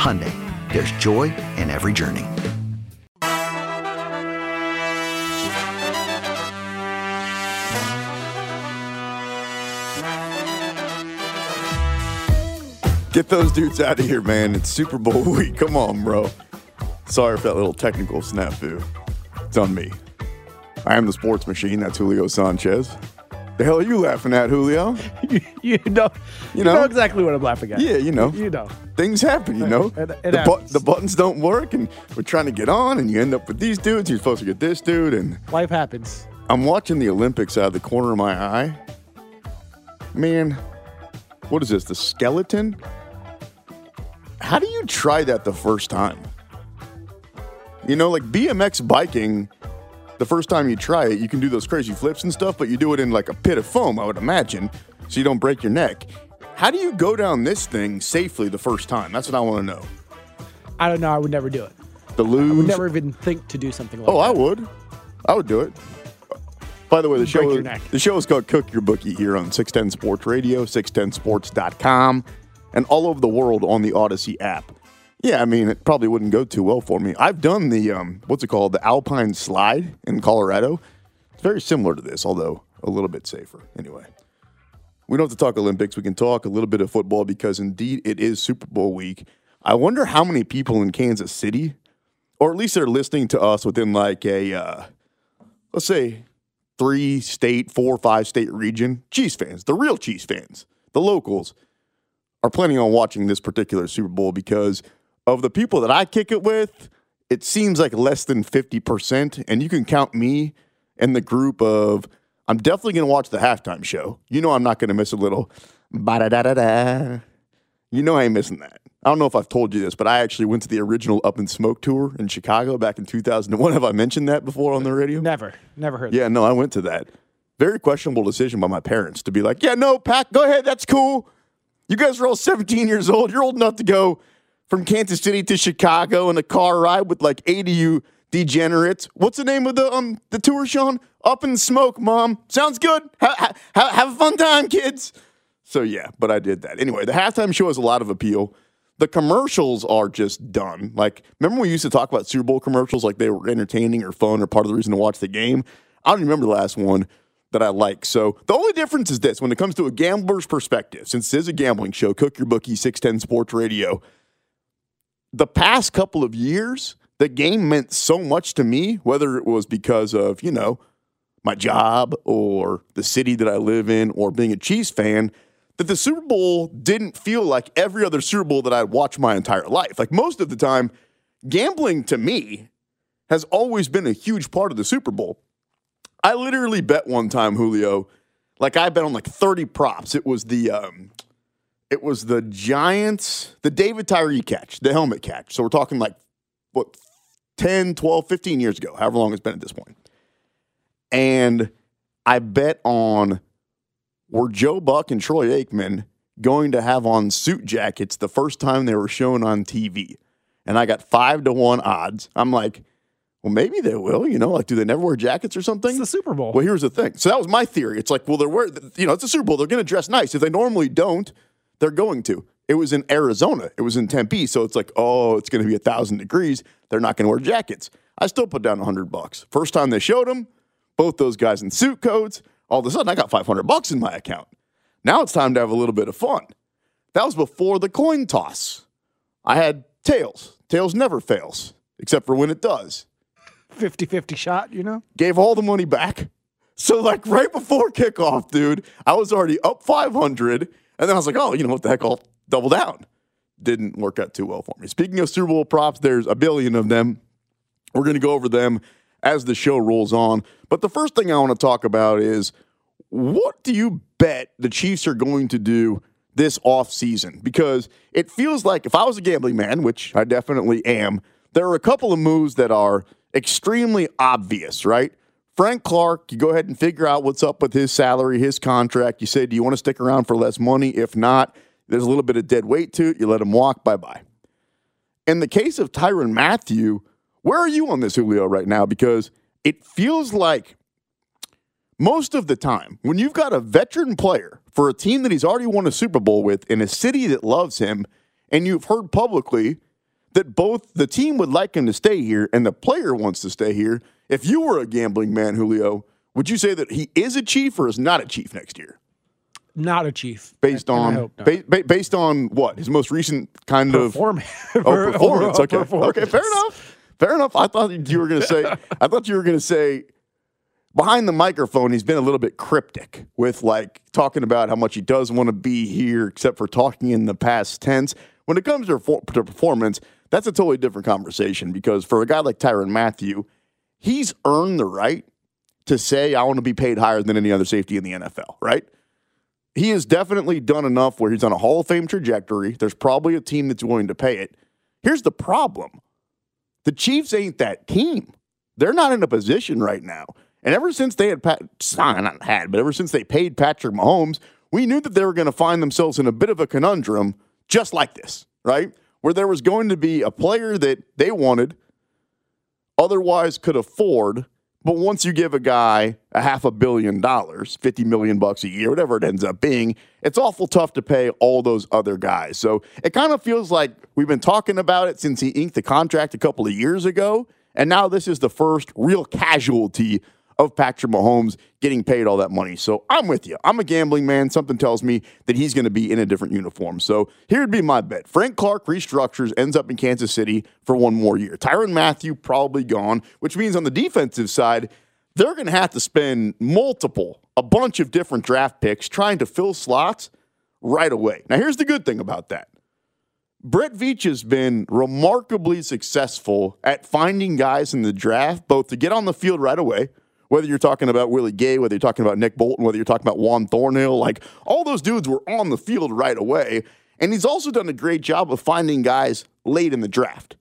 Hyundai, there's joy in every journey. Get those dudes out of here, man. It's Super Bowl week. Come on, bro. Sorry for that little technical snafu. It's on me. I am the sports machine. That's Julio Sanchez. The hell are you laughing at, Julio? you, you know, You know? exactly what I'm laughing at. Yeah, you know. You know. Things happen, you know. It- it the, bu- the buttons don't work, and we're trying to get on, and you end up with these dudes. You're supposed to get this dude, and Life happens. I'm watching the Olympics out of the corner of my eye. Man, what is this? The skeleton? How do you try that the first time? You know, like BMX biking, the first time you try it, you can do those crazy flips and stuff, but you do it in like a pit of foam, I would imagine, so you don't break your neck. How do you go down this thing safely the first time? That's what I want to know. I don't know. I would never do it. The luge. I would never even think to do something like oh, that. Oh, that. I would. I would do it. By the way, the Break show the show is called Cook Your Bookie here on 610 Sports Radio, 610sports.com, and all over the world on the Audacy app. Yeah, I mean, it probably wouldn't go too well for me. I've done the um, what's it called, the Alpine Slide in Colorado. It's very similar to this, although a little bit safer. Anyway, we don't have to talk Olympics. We can talk a little bit of football because indeed it is Super Bowl week. I wonder how many people in Kansas City or at least they're listening to us within like a uh, let's say three state, four or five state region. Cheese fans, the real cheese fans, the locals, are planning on watching this particular Super Bowl because of the people that I kick it with. It seems like less than fifty percent, and you can count me in the group of. I'm definitely going to watch the halftime show. You know, I'm not going to miss a little. Ba da da da da. You know I ain't missing that. I don't know if I've told you this, but I actually went to the original Up in Smoke tour in Chicago back in 2001. Have I mentioned that before on the radio? Never. Never heard Yeah, no, I went to that. Very questionable decision by my parents to be like, yeah, no, Pack, go ahead. That's cool. You guys are all 17 years old. You're old enough to go from Kansas City to Chicago in a car ride with like 80 you degenerates. What's the name of the um the tour, Sean? Up in Smoke, Mom. Sounds good. Ha- ha- have a fun time, kids. So yeah, but I did that. Anyway, the halftime show has a lot of appeal. The commercials are just done. Like, remember we used to talk about Super Bowl commercials like they were entertaining or fun or part of the reason to watch the game? I don't remember the last one that I like. So the only difference is this when it comes to a gambler's perspective, since this is a gambling show, Cook Your Bookie 610 Sports Radio, the past couple of years, the game meant so much to me, whether it was because of, you know, my job or the city that I live in or being a Chiefs fan, that the Super Bowl didn't feel like every other Super Bowl that I'd watched my entire life. Like most of the time, gambling to me has always been a huge part of the Super Bowl. I literally bet one time, Julio, like I bet on like 30 props. It was the um it was the Giants, the David Tyree catch, the helmet catch. So we're talking like what 10, 12, 15 years ago, however long it's been at this point. And I bet on were Joe Buck and Troy Aikman going to have on suit jackets the first time they were shown on TV. And I got five to one odds. I'm like, Well, maybe they will. You know, like do they never wear jackets or something? It's the Super Bowl. Well, here's the thing. So that was my theory. It's like, well, they're wearing, you know, it's a Super Bowl. They're going to dress nice. If they normally don't, they're going to. It was in Arizona. It was in Tempe. So it's like, oh, it's going to be a thousand degrees. They're not going to wear jackets. I still put down a hundred bucks. First time they showed them, both those guys in suit coats. All of a sudden, I got 500 bucks in my account. Now it's time to have a little bit of fun. That was before the coin toss. I had tails. Tails never fails, except for when it does. 50 50 shot, you know? Gave all the money back. So, like, right before kickoff, dude, I was already up 500. And then I was like, oh, you know what the heck, I'll double down. Didn't work out too well for me. Speaking of Super Bowl props, there's a billion of them. We're going to go over them as the show rolls on. But the first thing I want to talk about is what do you bet the Chiefs are going to do this offseason? Because it feels like if I was a gambling man, which I definitely am, there are a couple of moves that are extremely obvious, right? Frank Clark, you go ahead and figure out what's up with his salary, his contract. You say, do you want to stick around for less money? If not, there's a little bit of dead weight to it. You let him walk. Bye bye. In the case of Tyrann Mathieu, where are you on this, Julio, right now? Because it feels like most of the time, when you've got a veteran player for a team that he's already won a Super Bowl with in a city that loves him, and you've heard publicly that both the team would like him to stay here and the player wants to stay here, if you were a gambling man, Julio, would you say that he is a chief or is not a chief next year? Not a chief. Based I on ba- ba- based on what his most recent kind of oh performance. Okay, performance. okay, fair enough. Fair enough. I thought you were going to say. I thought you were going to say behind the microphone. He's been a little bit cryptic with like talking about how much he does want to be here, except for talking in the past tense. When it comes to performance, that's a totally different conversation. Because for a guy like Tyrann Mathieu, he's earned the right to say, "I want to be paid higher than any other safety in the NFL." Right? he has definitely done enough where he's on a Hall of Fame trajectory. There's probably a team that's willing to pay it. Here's the problem the Chiefs ain't that team. They're not in a position right now. And ever since they had, Pat, not had, but ever since they paid Patrick Mahomes, we knew that they were going to find themselves in a bit of a conundrum just like this, right? Where there was going to be a player that they wanted, otherwise could afford, but once you give a guy a half a billion dollars, 50 million bucks a year, whatever it ends up being, it's awful tough to pay all those other guys. So it kind of feels like we've been talking about it since he inked the contract a couple of years ago. And now this is the first real casualty of Patrick Mahomes getting paid all that money. So I'm with you. I'm a gambling man. Something tells me that he's going to be in a different uniform. So here'd be my bet. Frank Clark restructures, ends up in Kansas City for one more year. Tyrann Mathieu probably gone, which means on the defensive side, they're going to have to spend multiple, a bunch of different draft picks trying to fill slots right away. Now, here's the good thing about that. Brett Veach has been remarkably successful at finding guys in the draft, both to get on the field right away, whether you're talking about Willie Gay, whether you're talking about Nick Bolton, whether you're talking about Juan Thornhill, like all those dudes were on the field right away. And he's also done a great job of finding guys late in the draft.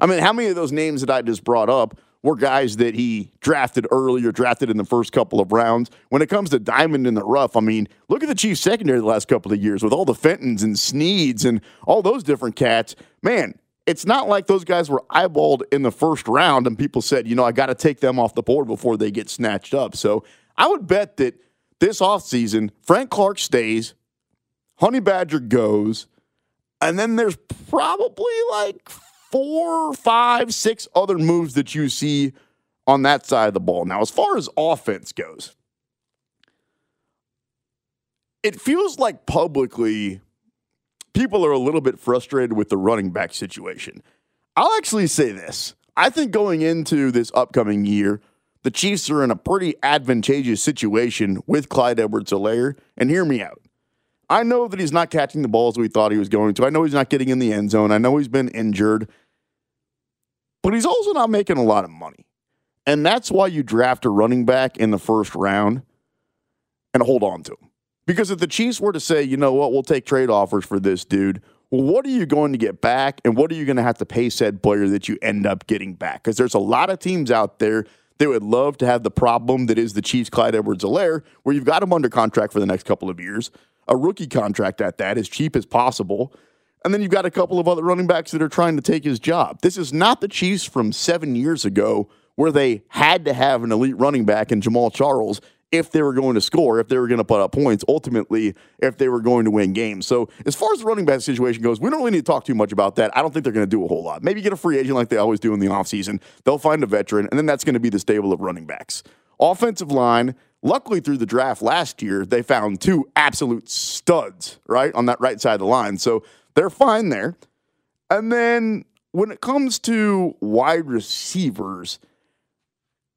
I mean, how many of those names that I just brought up were guys that he drafted early or drafted in the first couple of rounds? When it comes to diamond in the rough, I mean, look at the Chiefs secondary the last couple of years with all the Fentons and Sneeds and all those different cats. Man, it's not like those guys were eyeballed in the first round and people said, you know, I got to take them off the board before they get snatched up. So I would bet that this offseason, Frank Clark stays, Honey Badger goes, and then there's probably like four, five, six other moves that you see on that side of the ball. Now, as far as offense goes, it feels like publicly people are a little bit frustrated with the running back situation. I'll actually say this. I think going into this upcoming year, the Chiefs are in a pretty advantageous situation with Clyde Edwards-Helaire. And hear me out. I know that he's not catching the balls we thought he was going to. I know he's not getting in the end zone. I know he's been injured. But he's also not making a lot of money. And that's why you draft a running back in the first round and hold on to him. Because if the Chiefs were to say, you know what, we'll take trade offers for this dude, well, what are you going to get back? And what are you going to have to pay said player that you end up getting back? Because there's a lot of teams out there that would love to have the problem that is the Chiefs' Clyde Edwards-Helaire, where you've got him under contract for the next couple of years, a rookie contract at that, as cheap as possible. And then you've got a couple of other running backs that are trying to take his job. This is not the Chiefs from seven years ago where they had to have an elite running back in Jamaal Charles if they were going to score, if they were going to put up points, ultimately, if they were going to win games. So, as far as the running back situation goes, we don't really need to talk too much about that. I don't think they're going to do a whole lot. Maybe get a free agent like they always do in the offseason. They'll find a veteran, and then that's going to be the stable of running backs. Offensive line, luckily through the draft last year, they found two absolute studs, right, on that right side of the line. So, they're fine there. And then when it comes to wide receivers,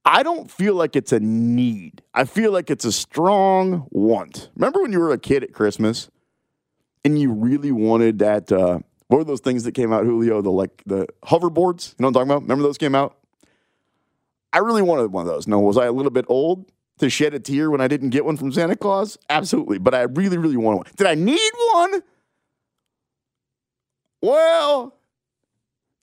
I don't feel like it's a need. I feel like it's a strong want. Remember when you were a kid at Christmas and you really wanted that? Uh, what were those things that came out, Julio? The like the hoverboards. You know what I'm talking about? Remember those came out? I really wanted one of those. No, was I a little bit old to shed a tear when I didn't get one from Santa Claus? Absolutely, but I really, really wanted one. Did I need one? Well,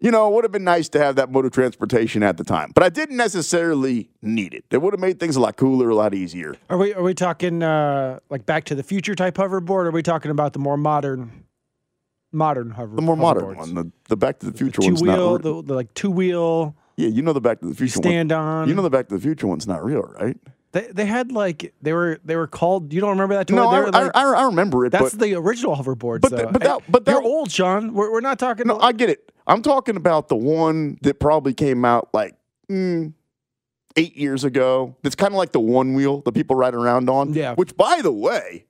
you know, it would have been nice to have that mode of transportation at the time, but I didn't necessarily need it. It would have made things a lot cooler, a lot easier. Are we are we talking uh, like Back to the Future type hoverboard? Or are we talking about the more modern, modern hover? The more modern one, the, the Back to the Future two one's wheel, not. Re- the, the like two wheel. yeah, you know the Back to the Future stand one. on. You know the Back to the Future one's not real, right? They they had like they were they were called. You don't remember that? Toy? No, They I, like- I, I, remember it, that's but the original hoverboards. but the, but that but that, you're old, Sean. We're, we're not talking. no, I get it. I'm talking about the one that probably came out like mm, eight years ago. That's kind of like the one wheel that people ride around on. Yeah. Which, by the way,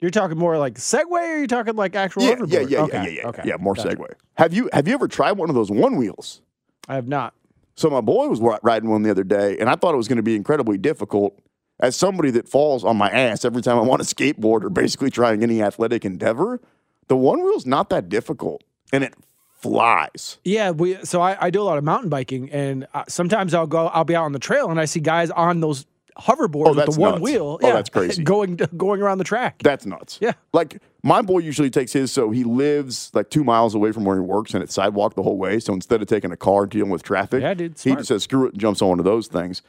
you're talking more like Segway, or are you talking like actual yeah, hoverboard? yeah, yeah, okay. yeah, yeah, yeah, okay. yeah, more Gotcha. Segway. Have you have you ever tried one of those one wheels? I have not. So my boy was riding one the other day, and I thought it was going to be incredibly difficult. As somebody that falls on my ass every time I want to skateboard or basically trying any athletic endeavor, the one wheel's not that difficult, and it flies. Yeah, we. So I, I do a lot of mountain biking, and uh, sometimes I'll go. I'll be out on the trail, and I see guys on those hoverboards with the one nuts. wheel. Oh, that's crazy. Going going around the track. That's nuts. Yeah. Like my boy usually takes his, so he lives like two miles away from where he works, and it's sidewalk the whole way. So instead of taking a car and dealing with traffic, Yeah, dude, he just says screw it and jumps on one of those things.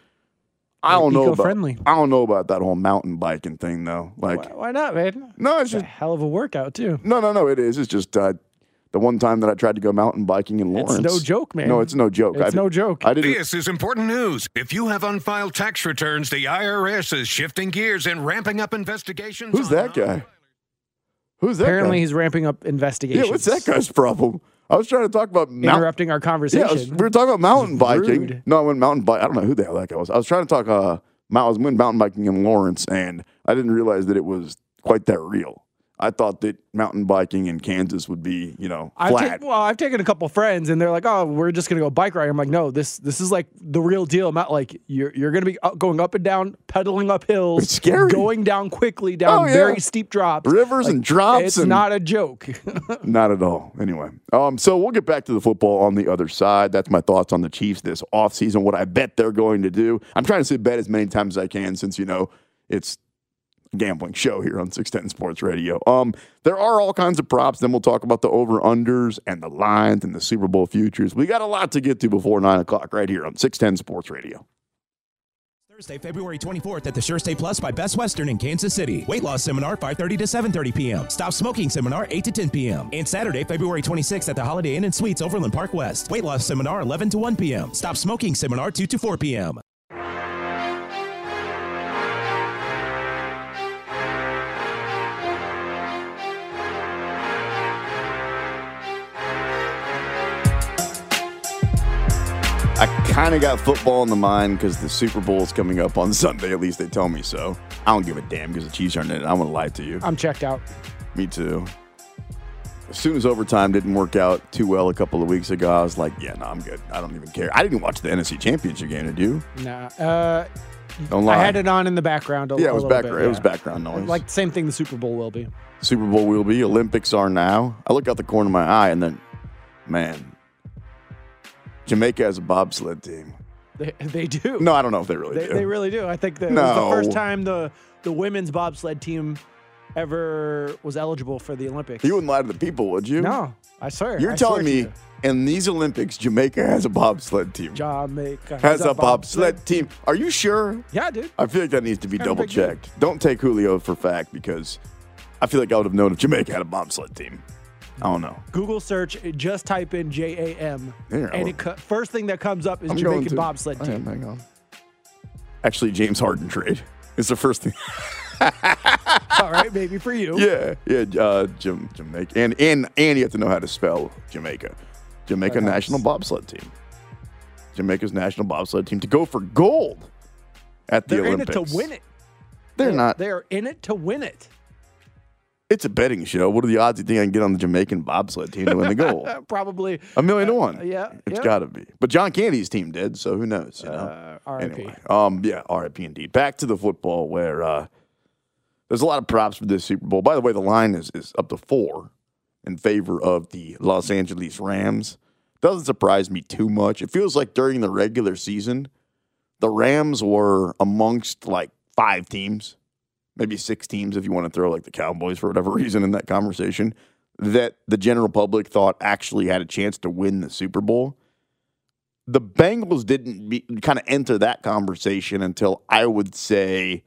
I don't know about. eco-friendly. I don't know about that whole mountain biking thing though. Like, Why, why not, man? no, it's It's a just hell of a workout too. No, no, no. It is. It's just uh, the one time that I tried to go mountain biking in Lawrence. It's no joke, man. No, it's no joke. It's I, no joke. I didn't. This is important news. If you have unfiled tax returns, the IRS is shifting gears and ramping up investigations. Who's that guy? Who's that Apparently, guy? he's ramping up investigations. Yeah, what's that guy's problem? I was trying to talk about mountain. Interrupting our conversation. Yeah, was- we were talking about mountain biking. Rude. No, I went mountain bike. I don't know who the hell that guy was. I was trying to talk. Uh, I was went mountain biking in Lawrence, and I didn't realize that it was quite that real. I thought that mountain biking in Kansas would be, you know, I've flat. ta- well, I've taken a couple friends, and they're like, "Oh, we're just gonna go bike ride." I'm like, "No, this this is like the real deal. Not like you're you're gonna be up, going up and down, pedaling up hills, It's scary. going down quickly down Oh, yeah. very steep drops, Rivers and drops It's and- not a joke. Not at all. Anyway, um, so we'll get back to the football on the other side. That's my thoughts on the Chiefs this offseason, what I bet they're going to do. I'm trying to say bet as many times as I can since, you know, it's gambling show here on 610 Sports Radio. Um, there are all kinds of props. Then we'll talk about the over-unders and the lines and the Super Bowl futures. We got a lot to get to before 9 o'clock right here on 610 Sports Radio. Thursday, February 24th at the Sure Stay Plus by Best Western in Kansas City. Weight loss seminar 5:30 to 7:30 p.m. Stop smoking seminar 8 to 10 p.m. And Saturday, February 26th at the Holiday Inn and Suites Overland Park West. Weight loss seminar 11 to 1 p.m. Stop smoking seminar 2 to 4 p.m. kind of got football in the mind because the Super Bowl is coming up on Sunday. At least they tell me so. I don't give a damn because the Chiefs aren't in it. I want to lie to you. I'm checked out. Me too. As soon as overtime didn't work out too well a couple of weeks ago, I was like, yeah, no, I'm good. I don't even care. I didn't watch the NFC Championship game, did you? Nah, uh, Don't lie. I had it on in the background. A, yeah, it was background. bit, It was background noise. Like same thing. The Super Bowl will be. Super Bowl will be. Olympics are now. I look out the corner of my eye and then, man, Jamaica has a bobsled team. They, they do. No, I don't know if they really They, do. they really do. I think that it was the first time the the women's bobsled team ever was eligible for the Olympics. you wouldn't lie to the people, would you? no, I swear. You're I telling to me you. in these Olympics, Jamaica has a bobsled team. Jamaica has a bobsled team. Are you sure? Yeah, dude. I feel like that needs to be double checked. Don't take Julio for fact because I feel like I would have known if Jamaica had a bobsled team. I don't know. Google search, just type in J A M, Yeah, and well- it co- first thing that comes up is I'm going Jamaican to- bobsled I team. hang on. Actually, James Harden trade is the first thing. All right, maybe for you. yeah, yeah, uh, Jam- Jamaica, and and and you have to know how to spell Jamaica. Jamaica That helps. national bobsled team. Jamaica's national bobsled team to go for gold at the They're in Olympics. it to win it. They're not. They're in it to win it. It's a betting show. What are the odds you think I can get on the Jamaican bobsled team to win the gold? Uh, probably. A million to one. yeah, It's yeah. got to be. But John Candy's team did, so who knows? You know? Uh, R.I.P. Anyway, um, yeah, RIP indeed. Back to the football where uh, there's a lot of props for this Super Bowl. By the way, the line is, is up to four in favor of the Los Angeles Rams. Doesn't surprise me too much. It feels like during the regular season, the Rams were amongst like five teams, maybe six teams if you want to throw like the Cowboys for whatever reason in that conversation, that the general public thought actually had a chance to win the Super Bowl the Bengals didn't be, kind of enter that conversation until I would say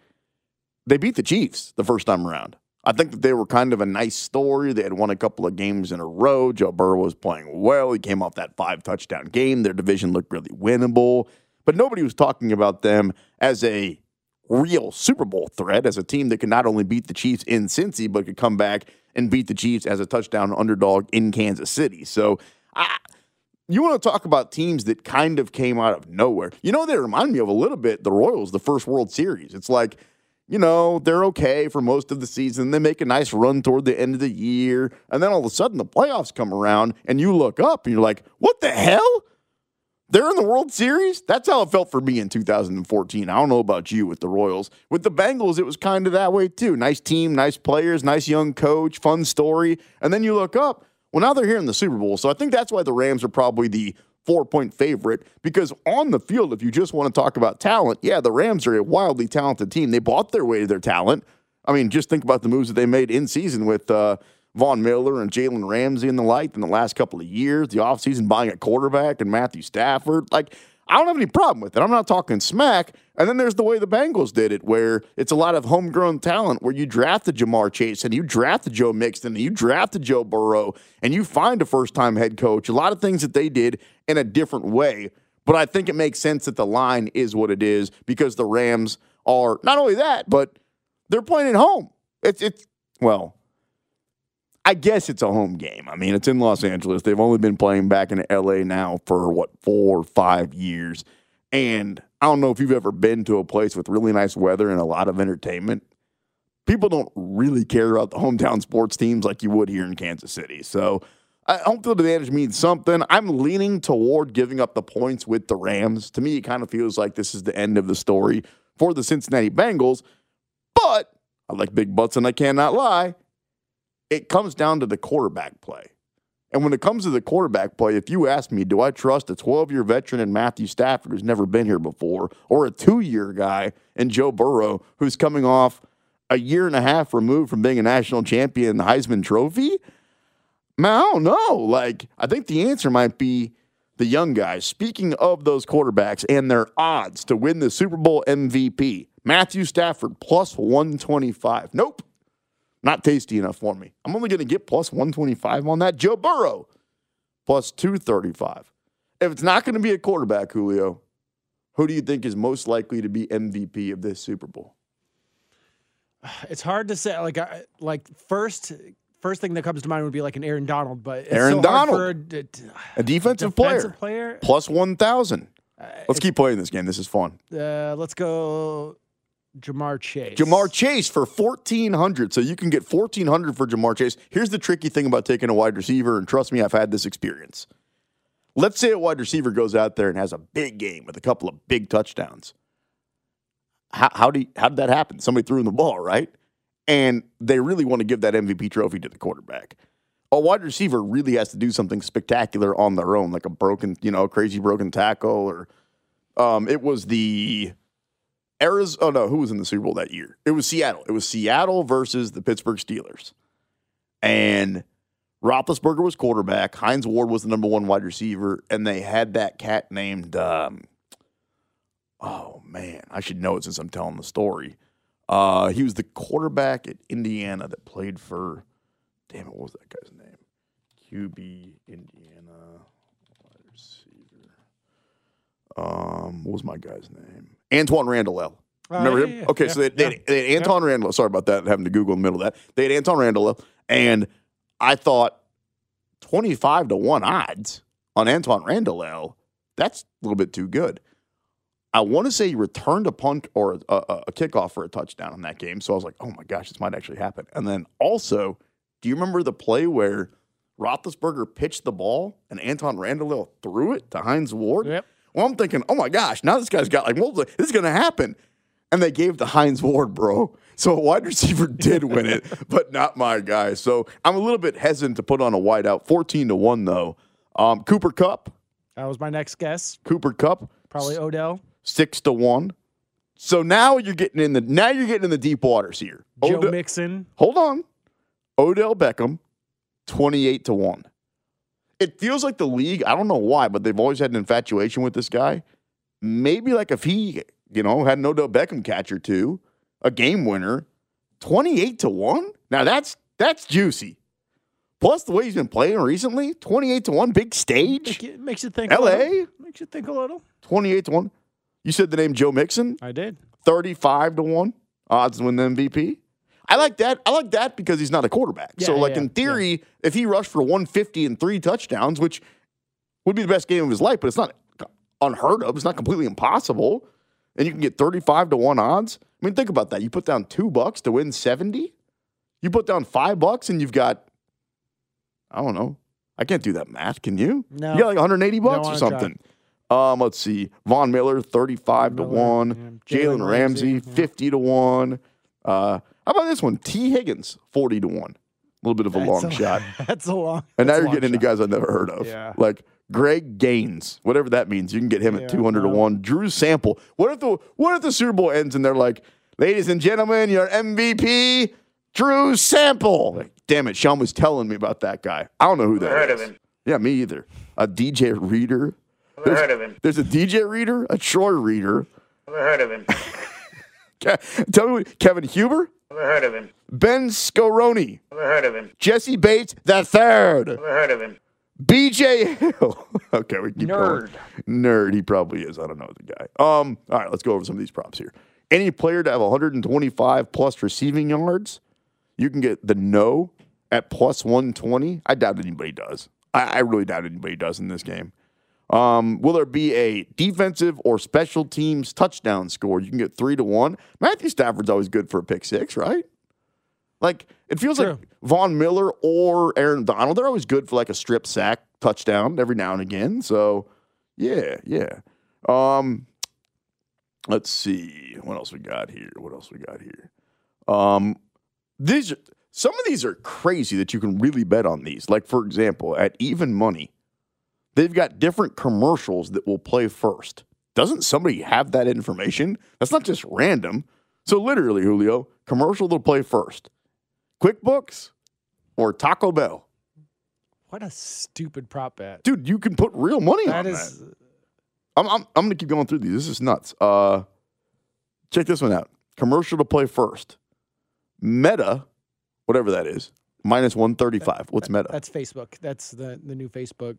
they beat the Chiefs the first time around. I think that they were kind of a nice story. They had won a couple of games in a row. Joe Burrow was playing well. He came off that five touchdown game. Their division looked really winnable, but nobody was talking about them as a real Super Bowl threat, as a team that could not only beat the Chiefs in Cincy, but could come back and beat the Chiefs as a touchdown underdog in Kansas City. So I, you want to talk about teams that kind of came out of nowhere. You know, they remind me of a little bit the Royals, the first World Series. It's like, you know, they're okay for most of the season. They make a nice run toward the end of the year. And then all of a sudden the playoffs come around and you look up and you're like, what the hell? They're in the World Series? That's how it felt for me in 2014. I don't know about you with the Royals. With the Bengals, it was kind of that way too. Nice team, nice players, nice young coach, fun story. And then you look up, well, now they're here in the Super Bowl. So I think that's why the Rams are probably the four point favorite because on the field, if you just want to talk about talent, yeah, the Rams are a wildly talented team. They bought their way to their talent. I mean, just think about the moves that they made in season with uh, Von Miller and Jalen Ramsey and the like in the last couple of years, the offseason buying a quarterback and Matthew Stafford. Like, I don't have any problem with it. I'm not talking smack. And then there's the way the Bengals did it, where it's a lot of homegrown talent, where you drafted Ja'Marr Chase and you drafted Joe Mixon and you drafted Joe Burrow and you find a first time head coach. A lot of things that they did in a different way. But I think it makes sense that the line is what it is because the Rams are not only that, but they're playing at home. It's it's well, I guess it's a home game. I mean, it's in Los Angeles. They've only been playing back in LA now for what four or five years, and I don't know if you've ever been to a place with really nice weather and a lot of entertainment. People don't really care about the hometown sports teams like you would here in Kansas City. So, I home field advantage means something. I'm leaning toward giving up the points with the Rams. To me, it kind of feels like this is the end of the story for the Cincinnati Bengals. But I like big butts, and I cannot lie. It comes down to the quarterback play. And when it comes to the quarterback play, if you ask me, do I trust a 12 year veteran in Matthew Stafford who's never been here before, or a two year guy in Joe Burrow who's coming off a year and a half removed from being a national champion in the Heisman Trophy? Man, I don't know. Like, I think the answer might be the young guys. Speaking of those quarterbacks and their odds to win the Super Bowl MVP, Matthew Stafford plus 125. Nope. Not tasty enough for me. I'm only going to get plus 125 on that. Joe Burrow plus 235. If it's not going to be a quarterback, Julio, who do you think is most likely to be MVP of this Super Bowl? It's hard to say. Like, I, like first, first thing that comes to mind would be like an Aaron Donald, but it's Aaron so Donald. for a d- A defensive, defensive player. player. Plus 1,000. Let's keep playing this game. This is fun. Uh, let's go, Ja'Marr Chase. Ja'Marr Chase for 1400 So you can get 1400 for Ja'Marr Chase. Here's the tricky thing about taking a wide receiver, and trust me, I've had this experience. Let's say a wide receiver goes out there and has a big game with a couple of big touchdowns. How, how, do you, how did that happen? Somebody threw him the ball, right? And they really want to give that MVP trophy to the quarterback. A wide receiver really has to do something spectacular on their own, like a broken, you know, crazy broken tackle, or um, it was the Arizona. Oh no, who was in the Super Bowl that year? It was Seattle. It was Seattle versus the Pittsburgh Steelers, and Roethlisberger was quarterback. Hines Ward was the number one wide receiver, and they had that cat named. Um, oh man, I should know it since I'm telling the story. Uh, he was the quarterback at Indiana that played for. Damn it, what was that guy's name? QB, Indiana wide receiver. Um, what was my guy's name? Antwaan Randle. L. Oh, Remember yeah, him? yeah, okay, yeah, so they, they, had, they had Antwaan Randle. Sorry about that, having to Google in the middle of that. They had Antwaan Randle, and I thought 25 to 1 odds on Antwaan Randle. L, That's a little bit too good. I want to say he returned a punt or a, a, a kickoff for a touchdown in that game. So I was like, oh my gosh, this might actually happen. And then also, do you remember the play where Roethlisberger pitched the ball and Antwaan Randle threw it to Hines Ward? Yep. Well, I'm thinking, oh my gosh, now this guy's got like multiple. This is going to happen. And they gave to Hines Ward, bro. So a wide receiver did win it, but not my guy. So I'm a little bit hesitant to put on a wideout. 14 to 1, though. Um, Cooper Kupp. That was my next guess. Cooper Kupp. Probably Odell. Six to one. So now you're getting in the now you're getting in the deep waters here. Joe Ode- Mixon. Hold on. Odell Beckham, 28 to 1. It feels like the league, I don't know why, but they've always had an infatuation with this guy. Maybe like if he, you know, had an Odell Beckham catch or two, a game winner, 28 to 1? Now that's that's juicy. Plus the way he's been playing recently, 28 to 1, big stage. You- makes you think. A LA? little. Makes you think a little. 28 to 1. You said the name Joe Mixon? I did. 35 to 1 odds to win the MVP. I like that. I like that because he's not a quarterback. so, Yeah, like yeah, in theory, if he rushed for 150 and three touchdowns, which would be the best game of his life, but it's not unheard of. It's not completely impossible. And you can get 35 to 1 odds. I mean, think about that. You put down two bucks to win 70. You put down five bucks and you've got, I don't know. I can't do that math. Can you? No. You got like 180 bucks or wanna try. something. Um, let's see. Von Miller, 35 to Miller, 1. yeah. Jalen Ramsey, Ramsey, yeah. 50 to 1. Uh, how about this one? Tee Higgins, 40 to 1. A little bit of a long That's shot. That's a long. And now you're long getting into guys I've never heard of. Yeah. Like Greg Gaines, whatever that means. You can get him at Yeah, 200 to 1. Drew Sample. What if the what if the Super Bowl ends and they're like, ladies and gentlemen, your MVP, Drew Sample. Like, damn it, Sean was telling me about that guy. I don't know who that heard is. of him. Yeah, me either. A DJ Reader. Never heard of him. There's a DJ Reader, a Troy Reader. Never heard of him. Tell me what, Kevin Huber, Never heard of him. Ben Skowronek, Never heard of him. Jessie Bates the third, Never heard of him. BJ Hill. okay, we keep Nerd. going. Nerd. He probably is. I don't know the guy. Um. All right, let's go over some of these props here. Any player to have 125 plus receiving yards, you can get the no at plus 120. I doubt anybody does. I, I really doubt anybody does in this game. Um, will there be a defensive or special teams touchdown score? You can get three to one. Matthew Stafford's always good for a pick six, right? Like it feels like True. Von Miller or Aaron Donald. They're always good for like a strip sack touchdown every now and again. So yeah, yeah. Um, let's see what else we got here. What else we got here? Um, these some of these are crazy that you can really bet on these. Like for example, at even money, they've got different commercials that will play first. Doesn't somebody have that information? That's not just random. So literally, Julio, commercial that'll play first. QuickBooks or Taco Bell. What a stupid prop bet. Dude, you can put real money That on is. that. I'm, I'm, I'm going to keep going through these. This is nuts. Uh, check this one out. Commercial to play first. Meta, whatever that is, minus 135. What's Meta? That's Facebook. That's the the new Facebook.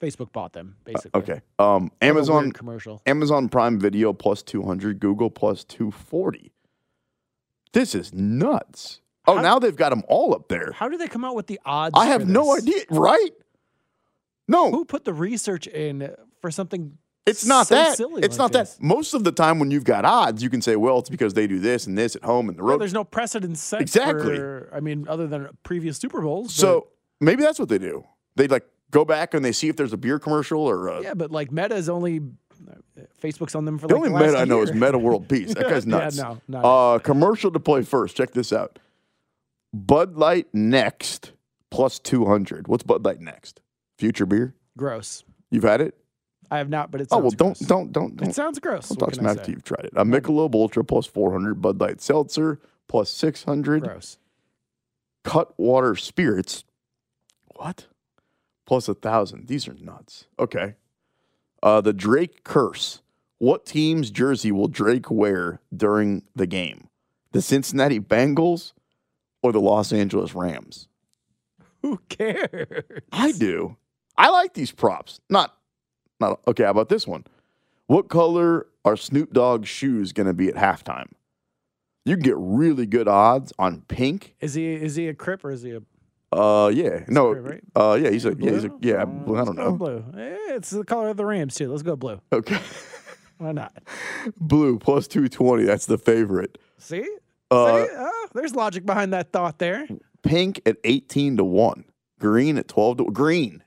Facebook bought them basically. Okay. Um, Amazon commercial. Amazon Prime Video plus 200, Google plus 240. This is nuts. Oh, How- now they've got them all up there. How do they come out with the odds? I have no idea, right? No, Who put the research in for something? it's not so that. Silly It's like not this? that. Most of the time when you've got odds, you can say, well, it's because they do this and this at home and the Well, road. there's no precedent set. Exactly. For, I mean, other than previous Super Bowls. so maybe that's what they do. They like go back and they see if there's a beer commercial or a, yeah, but like Meta is only Facebook's on them for The like only the last meta I know is Metta World Peace. That guy's Yeah, nuts. no, not uh, commercial to play first. Check this out. Bud Light Next plus 200. What's Bud Light Next? Future beer? gross. You've had it? I have not, but it Oh, well, don't, don't, don't, don't. It sounds gross. Don't talk smack till you've tried it. A Michelob Ultra plus 400. Bud Light Seltzer plus 600. Gross. Cutwater Spirits. What? Plus a 1,000. These are nuts. Okay. Uh, the Drake Curse. What team's jersey will Drake wear during the game? The Cincinnati Bengals or the Los Angeles Rams? Who cares? I do. I like these props. Not, not okay. How about this one? What color are Snoop Dogg's shoes going to be at halftime? You can get really good odds on pink. Is he is he a crip or is he a Uh, yeah, no, right? uh, yeah, he's a, yeah, he's a, yeah, Uh, blue, I don't know. Blue. Eh, it's the color of the Rams too. Let's go blue. Okay, Why not? blue plus two twenty. That's the favorite. See? Uh, See? Oh, there's logic behind that thought there. Pink at eighteen to one. Green at twelve to green.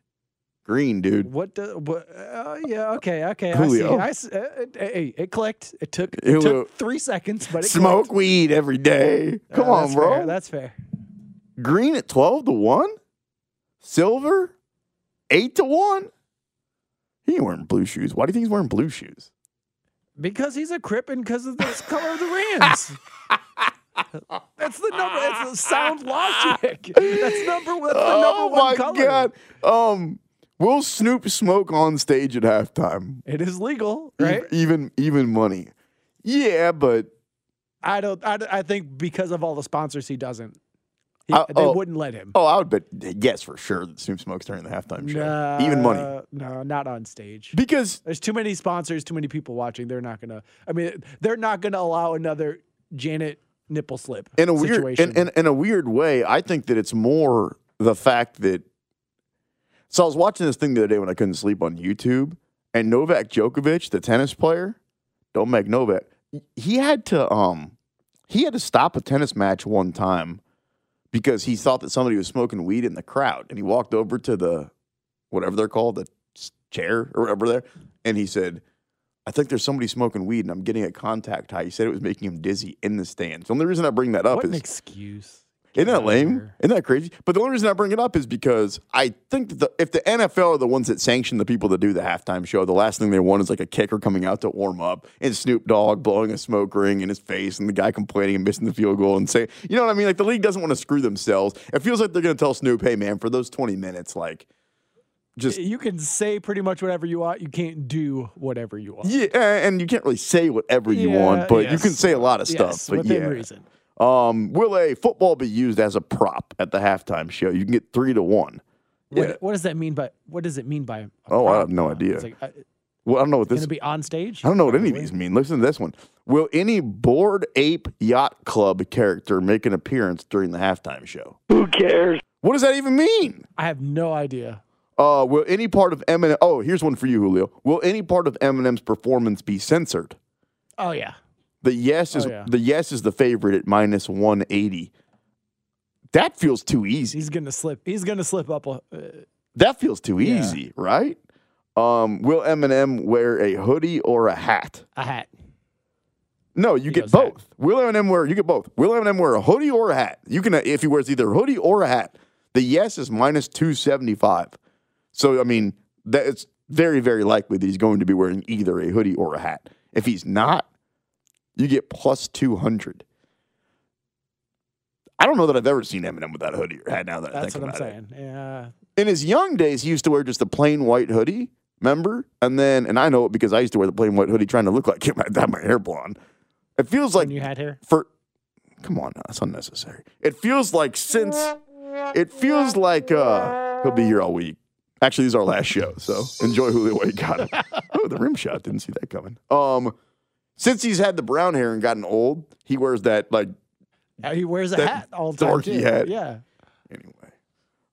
Green, dude. What? Do, what? Uh, yeah. Okay. Okay. Julio. I see. I, uh, uh, hey, it clicked. It took. It Julio. took three seconds, but it Smoke clicked. weed every day. Uh, Come on, bro. fair, That's fair. Green at 12 to 1? Silver? 8 to 1? He ain't wearing blue shoes. Why do you think he's wearing blue shoes? Because he's a crip and because of the color of the Rams. that's the number. That's the sound logic. That's number. That's the oh number one my color. god. Um will Snoop smoke on stage at halftime? It is legal, right? Even even money. Yeah, but I don't. I, I think because of all the sponsors, he doesn't. He, Uh, they oh. wouldn't let him. oh, I would bet yes for sure that Snoop smokes during the halftime show. even money. No, not on stage. Because There's too many sponsors, too many people watching. They're not gonna. I mean, they're not gonna allow another Janet nipple slip in a weird situation. in, in, in a weird way, I think that it's more the fact that so I was watching this thing the other day when I couldn't sleep on YouTube, and Novak Djokovic, the tennis player, don't make Novak, he had to um he had to stop a tennis match one time because he thought that somebody was smoking weed in the crowd, and he walked over to the whatever they're called, the chair or whatever there, and he said. I think there's somebody smoking weed and I'm getting a contact high. He said it was making him dizzy in the stands. The only reason I bring that up what is an excuse. Isn't that lame? Isn't that crazy? But the only reason I bring it up is because I think that the, if the NFL are the ones that sanction the people that do the halftime show, the last thing they want is like a kicker coming out to warm up and Snoop Dogg blowing a smoke ring in his face and the guy complaining and missing the field goal and say, you know what I mean? Like the league doesn't want to screw themselves. It feels like they're going to tell Snoop, hey man, for those 20 minutes, like just You can say pretty much whatever you want. You can't do whatever you want. yeah, and you can't really say whatever you Yeah, want, but you can say a lot of stuff. Yes, but within yeah. reason. Um, will a football be used as a prop at the halftime show? You can get three to one. What, Yeah. what does that mean by? What does it mean by? a Oh, I have no though? idea. It's like, uh, Well, I don't know what this is going to be on stage. I don't know what any of these mean. Listen to this one. Will any Bored Ape Yacht Club character make an appearance during the halftime show? Who cares? What does that even mean? I have no idea. Uh, will any part of Eminem? Oh, here's one for you, Julio. Will any part of Eminem's performance be censored? Oh yeah. The yes is Oh, yeah. the yes is the favorite at minus one eighty. That feels too easy. He's gonna slip. He's gonna slip up. A, uh, That feels too Yeah. easy, right? Um, will Eminem wear a hoodie or a hat? a hat. No, you get goes hat. both. Will Eminem wear? You get both. Will Eminem wear a hoodie or a hat? You can if he wears either a hoodie or a hat. The yes is minus two seventy five. So I mean, that it's very very likely that he's going to be wearing either a hoodie or a hat. If he's not, you get plus two hundred. I don't know that I've ever seen Eminem without a hoodie or hat. Now that I think about it. That's what I'm about it. saying. Yeah. In his young days, he used to wear just a plain white hoodie. Remember? And then, and I know it because I used to wear the plain white hoodie, trying to look like him. I dyed my hair blonde. It feels like When you had hair. for come on now, that's unnecessary. It feels like since it feels like uh he'll be here all week. Actually, this is our last show, so enjoy Julio you got it. oh, the rim shot. Didn't see that coming. Um since he's had the brown hair and gotten old, he wears that like Uh, He wears a hat all the time. dorky too. hat. Yeah. anyway.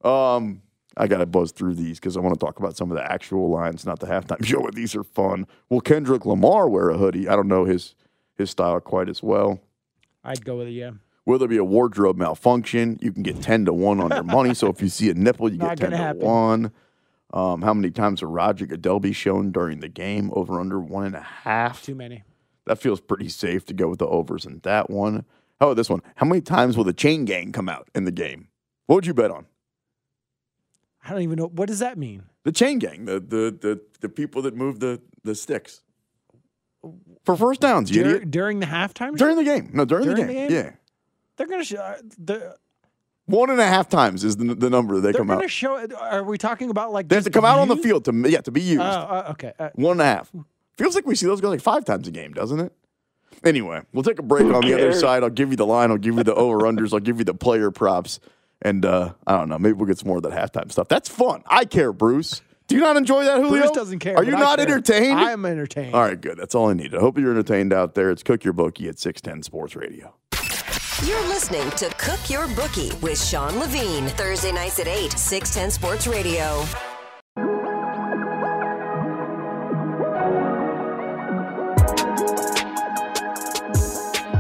Um I gotta buzz through these because I want to talk about some of the actual lines, not the halftime show. These are fun. Will Kendrick Lamar wear a hoodie? I don't know his his style quite as well. I'd go with it. Yeah. Will there be a wardrobe malfunction? You can get 10 to 1 on your money. So if you see a nipple, you Not get 10 gonna to happen. 1. Um, how many times will Roger Goodell be shown during the game? Over under one and a half. Too many. That feels pretty safe to go with the overs in that one. How about this one? How many times will the chain gang come out in the game? What would you bet on? I don't even know what does that mean. The chain gang, the the the, the people that move the, the sticks. For first downs, you Dur- idiot. during the halftime. During the game. No, during, During the, the game. game? Yeah. They're gonna show. uh, The, One and a half times is the, the number they they're come gonna out. show. Are we talking about like? They have to come out on the field to yeah to be used. Oh, uh, okay. Uh, One and a half. Feels like we see those guys like five times a game, doesn't it? Anyway, we'll take a break on the other side. I'll give you the line. I'll give you the over unders. I'll give you the player props, And uh, I don't know. Maybe we'll get some more of that halftime stuff. That's fun. I care, Bruce. Do you not enjoy that, Julio? Bruce doesn't care. Are you but I not entertained? I am entertained. All right, good. That's all I need. I hope you're entertained out there. It's Cook Your Bookie at 610 Sports Radio. You're listening to Cook Your Bookie with Sean Levine. Thursday nights at 8, 610 Sports Radio.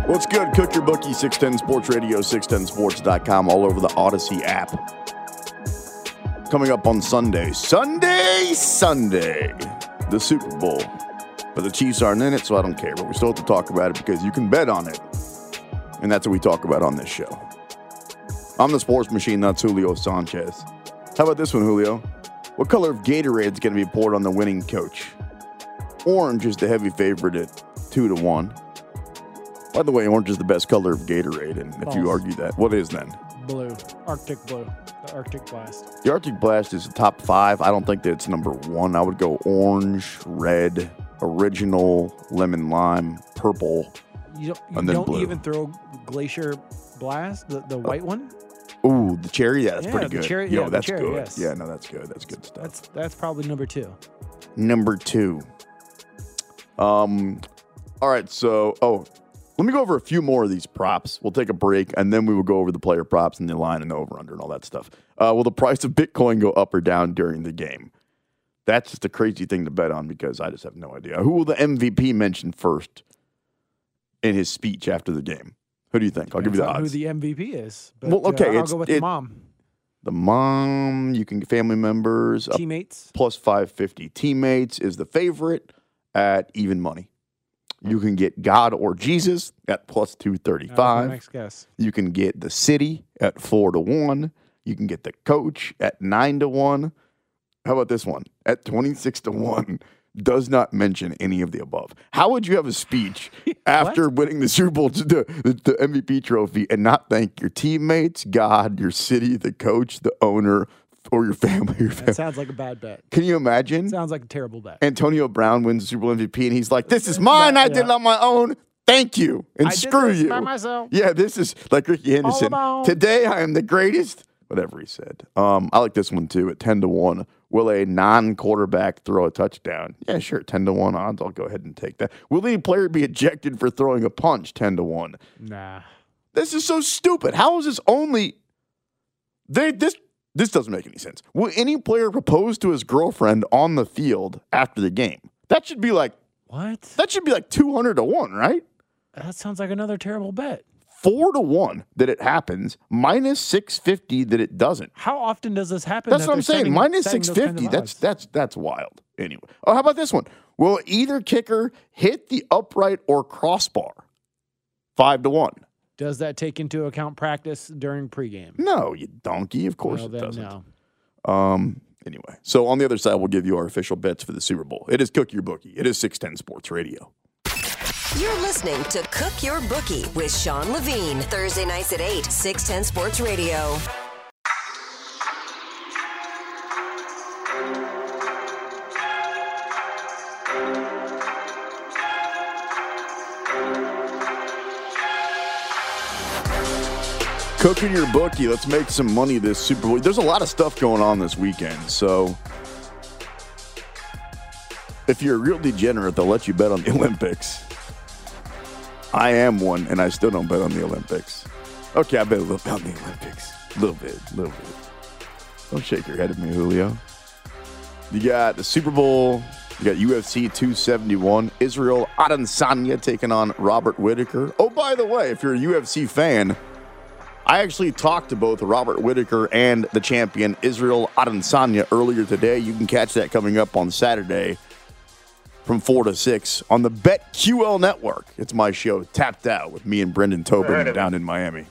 What's good? Cook Your Bookie, 610 Sports Radio, 610sports.com, all over the Audacy app. Coming up on Sunday. Sunday, Sunday. The Super Bowl. But the Chiefs aren't in it, so I don't care. But we still have to talk about it because you can bet on it. And that's what we talk about on this show. I'm the sports machine, that's Julio Sanchez. How about this one, Julio? What color of Gatorade is going to be poured on the winning coach? Orange is the heavy favorite at 2 to 1. By the way, orange is the best color of Gatorade, and if you argue that, what is then? Blue. Arctic blue. The Arctic blast. The Arctic Blast is the top five. I don't think that it's number one. I would go orange, red, original, lemon lime, purple. You don't, you And then don't blue. even throw Glacier Blast, the, the white one? Ooh, the cherry. Yeah, that's Yeah, pretty the good. cherry- Yo, yeah, the that's cherry, good. yes. Yeah, no, that's good. That's good stuff. That's that's probably number two. Number two. Um, all right. So, oh, let me go over a few more of these props. We'll take a break, and then we will go over the player props and the line and the over under and all that stuff. Uh, will the price of Bitcoin go up or down during the game? That's just a crazy thing to bet on because I just have no idea. Who will the MVP mention first in his speech after the game? Who do you think? I'll give you the odds. Who the MVP is? But, Well, okay, uh, I'll go with it- the mom. the mom, you can family members, Teammates. plus 550 teammates is the favorite at even money. You can get God or Jesus at plus That was my 235. next guess. You can get the city at 4 to 1. You can get the coach at 9 to 1. How about this one? At 26 to 1 does not mention any of the above. How would you have a speech after winning the Super Bowl, the, the MVP trophy, and not thank your teammates, God, your city, the coach, the owner, or your family? Your That sounds like a bad bet. Can you imagine? Sounds like a terrible bet. Antonio Brown wins the Super Bowl MVP, and he's like, "This is mine. I did it on my own. Thank you, and I did screw you." by myself. Yeah, this is like Rickey Henderson. Today I am the greatest. Whatever he said. Um, I like this one too. At ten to one, will a non-quarterback throw a touchdown? Yeah, sure. Ten to one odds. I'll go ahead and take that. Will any player be ejected for throwing a punch? Ten to one. Nah. This is so stupid. How is this only? They this this doesn't make any sense. Will any player propose to his girlfriend on the field after the game? That should be like What? that should be like two hundred to one, right? That sounds like another terrible bet. Four to one that it happens, minus six fifty that it doesn't. How often does this happen? That's that what I'm saying. Minus six fifty. That's that's that's wild. Anyway. Oh, how about this one? Will either kicker hit the upright or crossbar? Five to one. Does that take into account practice during pregame? No, you donkey. Of course Well, it doesn't. no. Um. Anyway, so on the other side, we'll give you our official bets for the Super Bowl. It is Cook Your Bookie. It is six ten Sports Radio. You're listening to Cook Your Bookie with Sean Levine. Thursday nights at 8, 610 Sports Radio. Cooking your bookie. Let's make some money this Super Bowl. There's a lot of stuff going on this weekend. So if you're a real degenerate, they'll let you bet on the Olympics. I am one, and I still don't bet on the Olympics. Okay, I bet a little bit on the Olympics. A little bit, a little bit. Don't shake your head at me, Julio. You got the Super Bowl. You got UFC 271. Israel Adesanya taking on Robert Whitaker. Oh, by the way, if you're a UFC fan, I actually talked to both Robert Whitaker and the champion Israel Adesanya earlier today. You can catch that coming up on Saturday from 4 to 6 on the BetQL network. It's my show, Tapped Out, with me and Brendan Tobin down in Miami.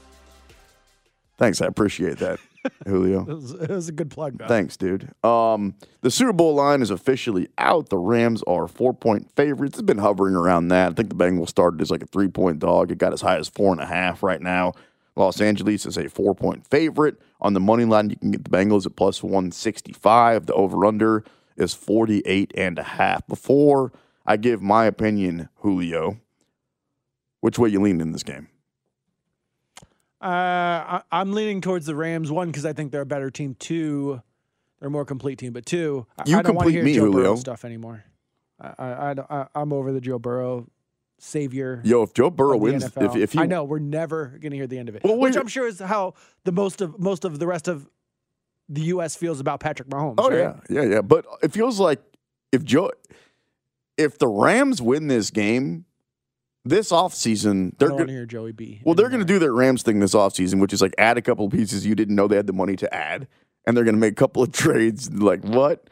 Thanks, I appreciate that, Julio. It was, it was a good plug. Though. Thanks, dude. Um, the Super Bowl line is officially out. The Rams are four point favorites. It's been hovering around that. I think the Bengals started as like a three point dog. It got as high as four and a half right now. Los Angeles is a four point favorite. On the money line, you can get the Bengals at plus 165. The over under is 48 and a half. Before I give my opinion, Julio, which way you lean in this game? Uh, I, I'm leaning towards the Rams. One, because I think they're a better team. Two, they're a more complete team. But two, I- You I don't want to hear me, Joe Burrow Julio. stuff anymore. I, I, I, I'm over the Joe Burrow savior. Yo, if Joe Burrow wins, if, NFL. if he I know we're never going to hear the end of it, Well, which I'm sure is how the most of most of the rest of the U.S. feels about Patrick Mahomes. Oh right? yeah, yeah, yeah. But it feels like if Joe, if the Rams win this game, this offseason, they're want to hear Joey B. well, they're going to do their Rams thing this offseason, which is like add a couple of pieces you didn't know they had the money to add, and they're going to make a couple of trades. Like what?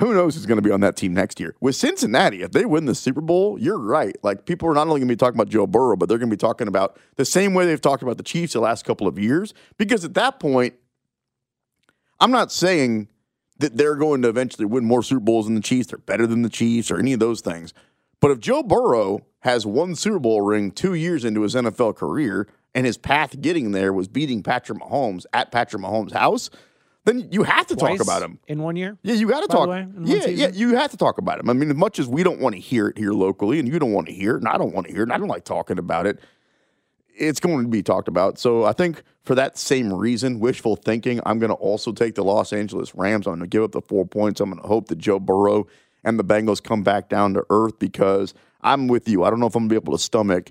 Who knows who's going to be on that team next year? With Cincinnati, if they win the Super Bowl, you're right. Like people are not only going to be talking about Joe Burrow, but they're going to be talking about the same way they've talked about the Chiefs the last couple of years. Because at that point, I'm not saying that they're going to eventually win more Super Bowls than the Chiefs. They're better than the Chiefs or any of those things. But if Joe Burrow has one Super Bowl ring two years into his NFL career and his path getting there was beating Patrick Mahomes at Patrick Mahomes' house, then you have to Twice talk about him. in one year. Yeah, you got to talk. way, yeah, yeah, you have to talk about him. I mean, as much as we don't want to hear it here locally, and you don't want to hear it, and I don't want to hear it, and I don't like talking about it. It's going to be talked about. So I think for that same reason, wishful thinking, I'm going to also take the Los Angeles Rams. I'm going to give up the four points. I'm going to hope that Joe Burrow and the Bengals come back down to earth because I'm with you. I don't know if I'm going to be able to stomach.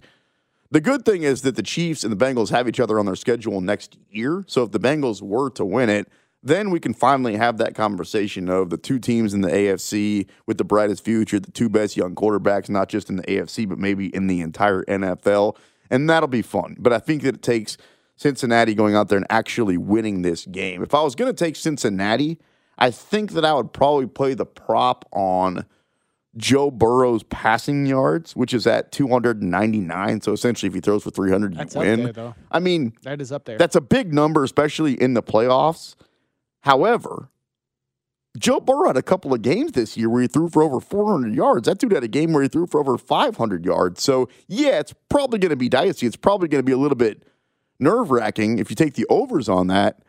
The good thing is that the Chiefs and the Bengals have each other on their schedule next year. So if the Bengals were to win it, then we can finally have that conversation of the two teams in the AFC with the brightest future, the two best young quarterbacks, not just in the AFC, but maybe in the entire NFL. And that'll be fun. But I think that it takes Cincinnati going out there and actually winning this game. If I was going to take Cincinnati, I think that I would probably play the prop on Joe Burrow's passing yards, which is at 299. So essentially, if he throws for 300, That's you win. there, though. I mean, That is up there. that's a big number, especially in the playoffs. However, Joe Burrow had a couple of games this year where he threw for over 400 yards. That dude had a game where he threw for over 500 yards. So, yeah, it's probably going to be dicey. It's probably going to be a little bit nerve wracking if you take the overs on that.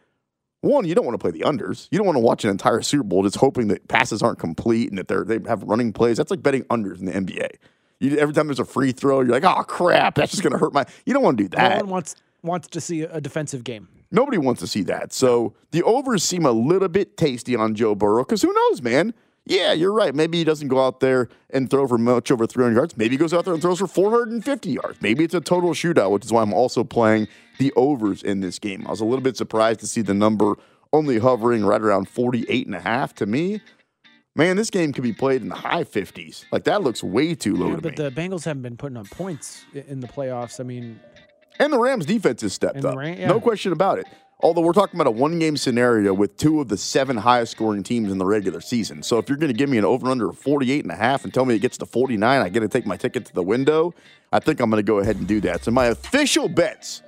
One, you don't want to play the unders. You don't want to watch an entire Super Bowl just hoping that passes aren't complete and that they're, they have running plays. That's like betting unders in the NBA. You, every time there's a free throw, you're like, oh, crap, that's just going to hurt my. You don't want to do that. no one wants wants to see a defensive game. Nobody wants to see that. So the overs seem a little bit tasty on Joe Burrow because who knows, man? Yeah, you're right. Maybe he doesn't go out there and throw for much over 300 yards. Maybe he goes out there and throws for 450 yards. Maybe it's a total shootout, which is why I'm also playing the overs in this game. I was a little bit surprised to see the number only hovering right around 48 and a half to me. Man, this game could be played in the high 50s. Like that looks way too low Yeah, to but me. the Bengals haven't been putting up points in the playoffs. I mean, And the Rams defense has stepped up. Ram- yeah. No question about it. Although we're talking about a one game scenario with two of the seven highest scoring teams in the regular season. So if you're going to give me an over under of 48 and a half and tell me it gets to 49, I get to take my ticket to the window. I think I'm going to go ahead and do that. So my official bets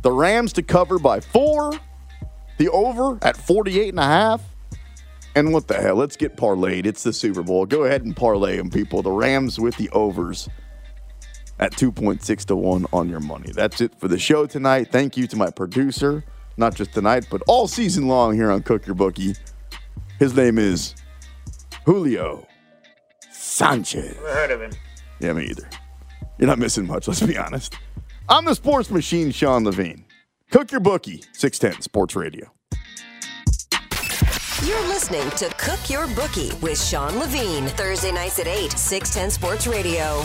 the Rams to cover by four, the over at 48 and a half. And what the hell? Let's get parlayed. It's the Super Bowl. Go ahead and parlay them, people. The Rams with the overs at 2.6 to 1 on your money. That's it for the show tonight. Thank you to my producer, not just tonight, but all season long here on Cook Your Bookie. His name is Julio Sanchez. Never heard of him. Yeah, me either. You're not missing much, let's be honest. I'm the sports machine, Sean Levine. Cook Your Bookie, 610 Sports Radio. You're listening to Cook Your Bookie with Sean Levine. Thursday nights at 8, 610 Sports Radio.